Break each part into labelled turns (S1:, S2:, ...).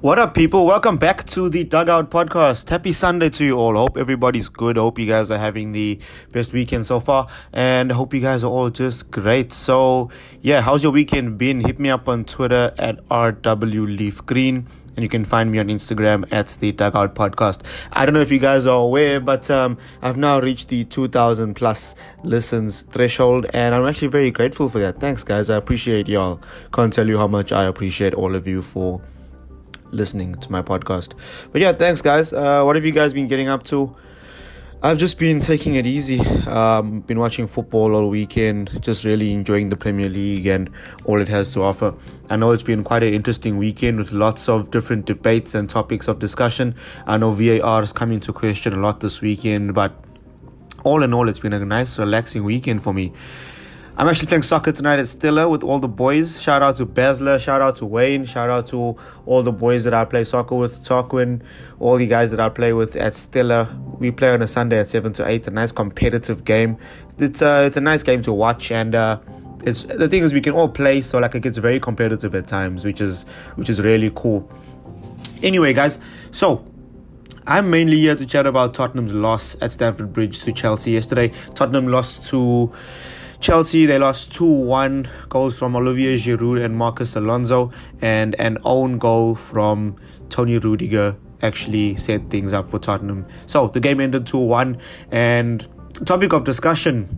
S1: What up, people? Welcome back to the Dugout Podcast. Happy Sunday to you all. Hope everybody's good. Hope you guys are having the best weekend so far. And hope you guys are all just great. So, yeah, how's your weekend been? Hit me up on Twitter at RWLeafGreen. And you can find me on Instagram at the Dugout Podcast. I don't know if you guys are aware, but um, I've now reached the 2,000 plus listens threshold, and I'm actually very grateful for that. Thanks, guys. I appreciate y'all. Can't tell you how much I appreciate all of you for listening to my podcast. But yeah, thanks, guys. Uh, what have you guys been getting up to? I've just been taking it easy. Um, been watching football all weekend, just really enjoying the Premier League and all it has to offer. I know it's been quite an interesting weekend with lots of different debates and topics of discussion. I know VAR is coming to question a lot this weekend, but all in all, it's been a nice, relaxing weekend for me. I'm actually playing soccer tonight at Stella with all the boys. Shout out to Basler, shout out to Wayne, shout out to all the boys that I play soccer with, Tarquin, all the guys that I play with at Stella. We play on a Sunday at 7 to 8, a nice competitive game. It's a, it's a nice game to watch and uh, it's the thing is we can all play so like it gets very competitive at times, which is which is really cool. Anyway, guys, so I'm mainly here to chat about Tottenham's loss at Stamford Bridge to Chelsea yesterday. Tottenham lost to Chelsea, they lost 2 1 goals from Olivier Giroud and Marcos Alonso, and an own goal from Tony Rudiger actually set things up for Tottenham. So the game ended 2 1, and topic of discussion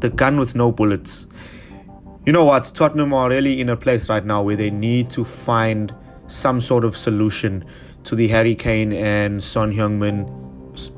S1: the gun with no bullets. You know what? Tottenham are really in a place right now where they need to find some sort of solution to the Harry Kane and Son Heung-min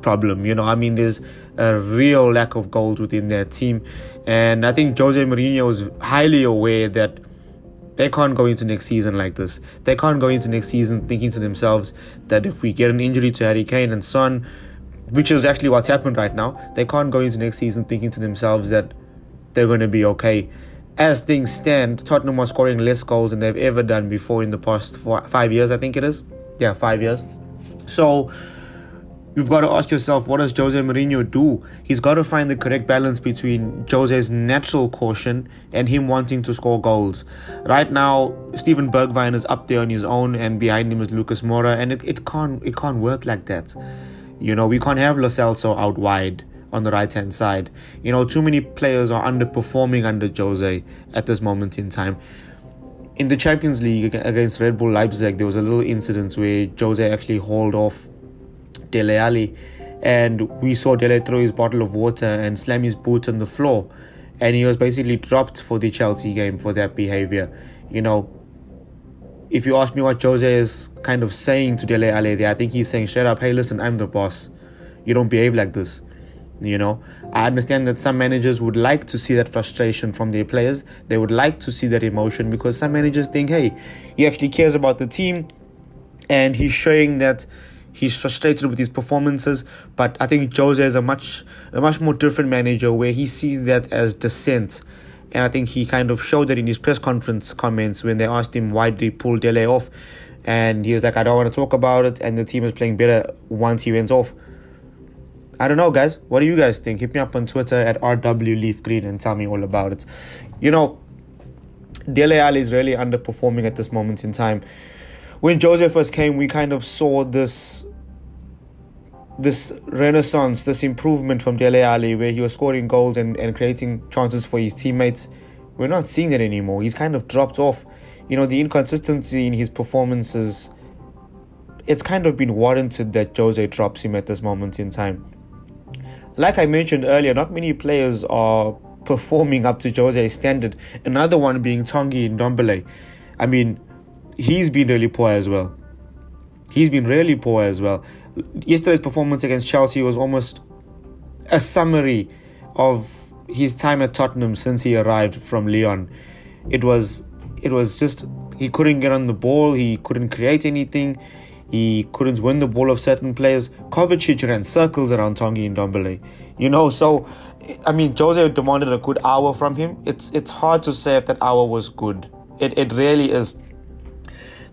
S1: problem. You know, I mean, there's a real lack of goals within their team. And I think Jose Mourinho is highly aware that they can't go into next season like this. They can't go into next season thinking to themselves that if we get an injury to Harry Kane and Son, which is actually what's happened right now, they can't go into next season thinking to themselves that they're going to be okay. As things stand, Tottenham are scoring less goals than they've ever done before in the past four, five years, I think it is. Yeah, five years. So You've got to ask yourself, what does Jose Mourinho do? He's got to find the correct balance between Jose's natural caution and him wanting to score goals. Right now, Steven Bergwijn is up there on his own, and behind him is Lucas Moura, and it, it can't it can't work like that. You know, we can't have Lo Celso out wide on the right hand side. You know, too many players are underperforming under Jose at this moment in time. In the Champions League against Red Bull Leipzig, there was a little incident where Jose actually hauled off Dele Alli, and we saw Dele throw his bottle of water and slam his boot on the floor, and he was basically dropped for the Chelsea game for that behavior. You know, if you ask me what Jose is kind of saying to Dele Alli there, I think he's saying, "Shut up! Hey, listen, I'm the boss. You don't behave like this." You know, I understand that some managers would like to see that frustration from their players. They would like to see that emotion because some managers think, hey, he actually cares about the team and he's showing that He's frustrated with his performances, but I think Jose is a much a much more different manager where he sees that as dissent. And I think he kind of showed that in his press conference comments when they asked him why did he pull Dele off. And he was like, I don't want to talk about it. And the team is playing better once he went off. I don't know, guys. What do you guys think? Hit me up on Twitter at RWLeafGreen and tell me all about it. You know, Dele Alli is really underperforming at this moment in time when Jose first came, we kind of saw this this renaissance, this improvement from Dele Alli, where he was scoring goals and, and creating chances for his teammates. We're not seeing that anymore. He's kind of dropped off. You know, the inconsistency in his performances, it's kind of been warranted that Jose drops him at this moment in time. Like I mentioned earlier, not many players are performing up to Jose's standard. Another one being Tanguy Ndombele. I mean, he's been really poor as well. He's been really poor as well. Yesterday's performance against Chelsea was almost a summary of his time at Tottenham since he arrived from Lyon. It was it was just he couldn't get on the ball, he couldn't create anything, he couldn't win the ball of certain players. Kovacic ran circles around Tanguy Ndombele. You know, so I mean Jose demanded a good hour from him. It's it's hard to say if that hour was good. It it really is.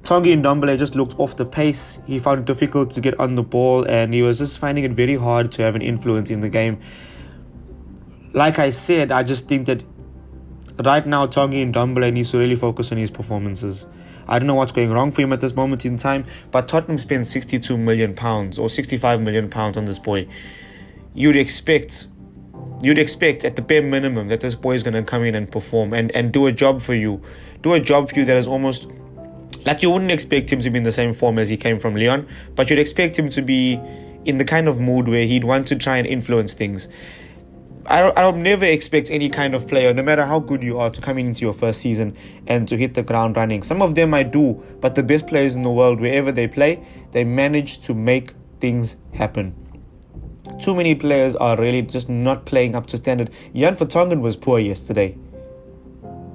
S1: Tanguy Ndombele just looked off the pace. He found it difficult to get on the ball and he was just finding it very hard to have an influence in the game. Like I said, I just think that right now Tanguy Ndombele needs to really focus on his performances. I don't know what's going wrong for him at this moment in time, but Tottenham spent 62 million pounds or 65 million pounds on this boy. You'd expect you'd expect at the bare minimum that this boy is going to come in and perform and, and do a job for you. Do a job for you that is almost like you wouldn't expect him to be in the same form as he came from Lyon, but you'd expect him to be in the kind of mood where he'd want to try and influence things. I don't, I don't never expect any kind of player, no matter how good you are, to come into your first season and to hit the ground running. Some of them I do, but the best players in the world, wherever they play, they manage to make things happen. Too many players are really just not playing up to standard. Jan Vertonghen was poor yesterday.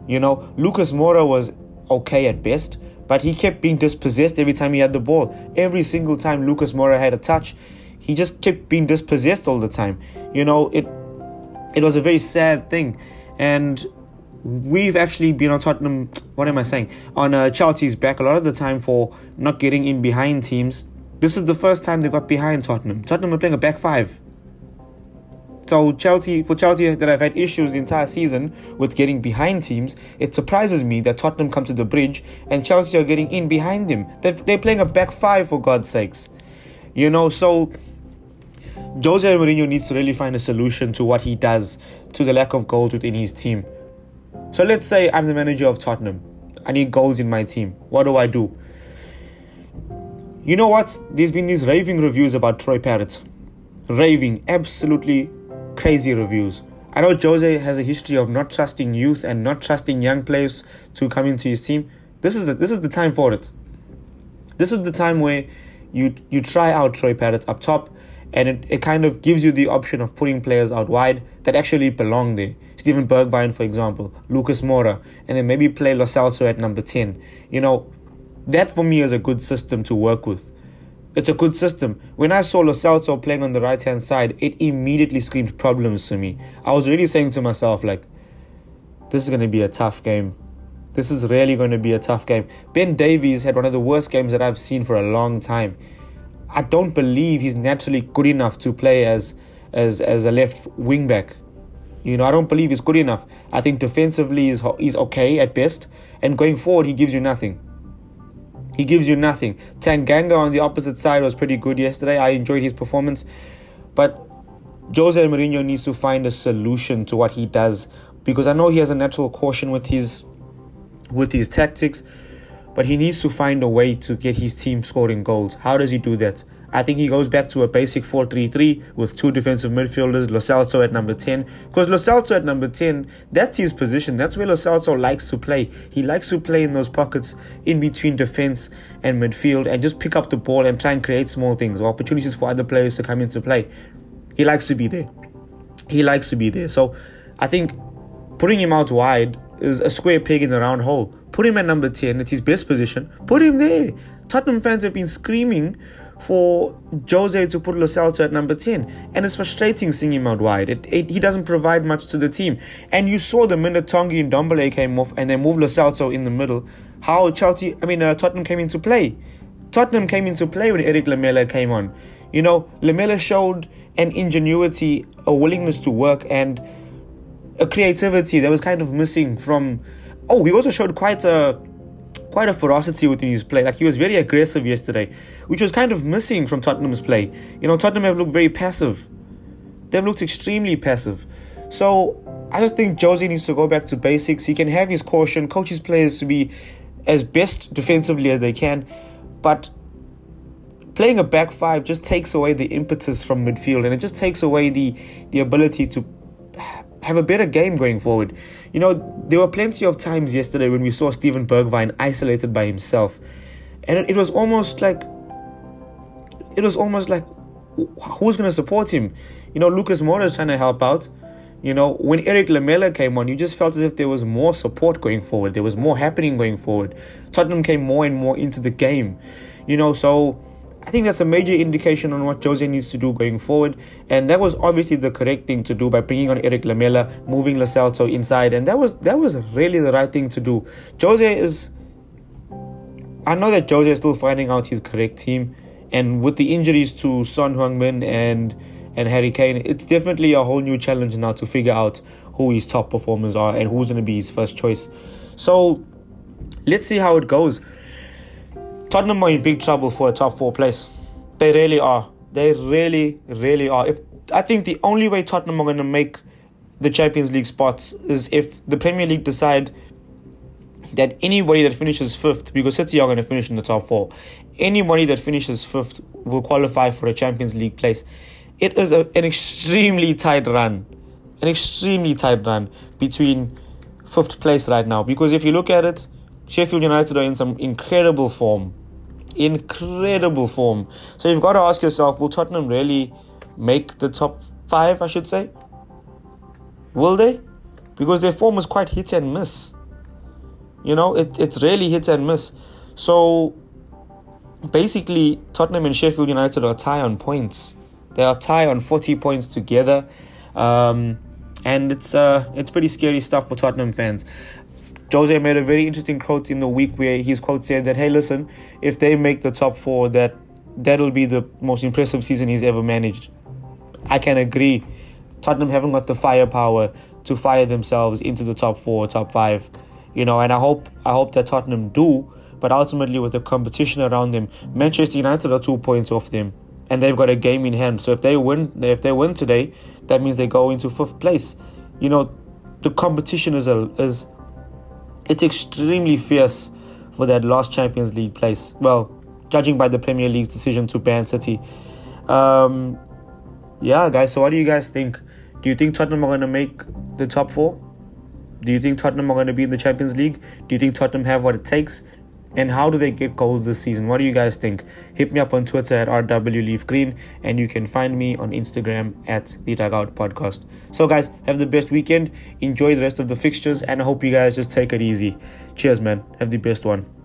S1: You know, Lucas Moura was okay at best, but he kept being dispossessed every time he had the ball. Every single time Lucas Moura had a touch, he just kept being dispossessed all the time. You know, it it was a very sad thing. And we've actually been on Tottenham, what am I saying? On uh, Chelsea's back a lot of the time for not getting in behind teams. This is the first time they got behind Tottenham. Tottenham are playing a back five. So Chelsea, for Chelsea that I've had issues the entire season with getting behind teams, it surprises me that Tottenham come to the bridge and Chelsea are getting in behind them. They're, they're playing a back five for God's sakes. You know, so Jose Mourinho needs to really find a solution to what he does to the lack of goals within his team. So let's say I'm the manager of Tottenham. I need goals in my team. What do I do? You know what? There's been these raving reviews about Troy Parrott. Raving, absolutely crazy reviews. I know Jose has a history of not trusting youth and not trusting young players to come into his team. This is the, this is the time for it. This is the time where you you try out Troy Parrott up top and it, it kind of gives you the option of putting players out wide that actually belong there. Steven Bergwijn, for example, Lucas Moura, and then maybe play Lo Celso at number 10. You know, that for me is a good system to work with. It's a good system. When I saw Lo playing on the right hand side, it immediately screamed problems to me. I was really saying to myself, like, this is going to be a tough game. This is really going to be a tough game. Ben Davies had one of the worst games that I've seen for a long time. I don't believe he's naturally good enough to play as as as a left wing back. You know, I don't believe he's good enough. I think defensively he's, he's okay at best, and going forward he gives you nothing. He gives you nothing. Tanganga on the opposite side was pretty good yesterday. I enjoyed his performance, but Jose Mourinho needs to find a solution to what he does because I know he has a natural caution with his with his tactics but he needs to find a way to get his team scoring goals. How does he do that? I think he goes back to a basic 4 3 3 with two defensive midfielders, Lo Celso at number 10. Because Lo Celso at number 10, that's his position. That's where Lo Celso likes to play. He likes to play in those pockets in between defense and midfield and just pick up the ball and try and create small things or opportunities for other players to come into play. He likes to be there. He likes to be there. So I think putting him out wide is a square peg in the round hole. Put him at number 10. It's his best position. Put him there. Tottenham fans have been screaming for Jose to put Lo at number 10. And it's frustrating seeing him out wide. It, it, he doesn't provide much to the team. And you saw the minute Tanguy and Ndombele came off and they moved Lo in the middle, how Chelsea, I mean, uh, Tottenham came into play. Tottenham came into play when Eric Lamela came on. You know, Lamela showed an ingenuity, a willingness to work, and a creativity that was kind of missing from. Oh, he also showed quite a quite a ferocity within his play. Like he was very aggressive yesterday, which was kind of missing from Tottenham's play. You know, Tottenham have looked very passive. They've looked extremely passive. So I just think Josie needs to go back to basics. He can have his caution, coach his players to be as best defensively as they can, but playing a back five just takes away the impetus from midfield and it just takes away the the ability to have a better game going forward. You know, there were plenty of times yesterday when we saw Steven Bergwijn isolated by himself, and it, it was almost like it was almost like who's going to support him? You know, Lucas Moura is trying to help out. You know, when Eric Lamela came on, you just felt as if there was more support going forward. There was more happening going forward. Tottenham came more and more into the game. You know, so I think that's a major indication on what Jose needs to do going forward. And that was obviously the correct thing to do by bringing on Eric Lamela, moving Lo Celso inside, and that was that was really the right thing to do. Jose is. I know that Jose is still finding out his correct team, and with the injuries to Son Heung-min and and Harry Kane, it's definitely a whole new challenge now to figure out who his top performers are and who's going to be his first choice. So let's see how it goes. Tottenham are in big trouble for a top four place. They really are. They really, really are. If I think the only way Tottenham are going to make the Champions League spots is if the Premier League decide that anybody that finishes fifth, because City are going to finish in the top four, anybody that finishes fifth will qualify for a Champions League place. It is a, an extremely tight run, an extremely tight run between fifth place right now. Because if you look at it, Sheffield United are in some incredible form. Incredible form. So you've got to ask yourself will Tottenham really make the top five, I should say? Will they? Because their form is quite hit and miss. You know, it, it's really hit and miss. So basically, Tottenham and Sheffield United are tie on points. They are tie on 40 points together. Um, and it's uh, it's pretty scary stuff for Tottenham fans. Jose made a very interesting quote in the week where his quote said that, "Hey, listen, if they make the top four, that that'll be the most impressive season he's ever managed." I can agree. Tottenham haven't got the firepower to fire themselves into the top four, top five, you know. And I hope I hope that Tottenham do. But ultimately, with the competition around them, Manchester United are two points off them, and they've got a game in hand. So if they win, if they win today, that means they go into fifth place. You know, the competition is a, is it's extremely fierce for that last Champions League place. Well, judging by the Premier League's decision to ban City. Um, yeah, guys. So what do you guys think? Do you think Tottenham are going to make the top four? Do you think Tottenham are going to be in the Champions League? Do you think Tottenham have what it takes? And how do they get goals this season? What do you guys think? Hit me up on Twitter at RWLeafGreen and you can find me on Instagram at The Dugout Podcast. So, guys, have the best weekend. Enjoy the rest of the fixtures and I hope you guys just take it easy. Cheers, man. Have the best one.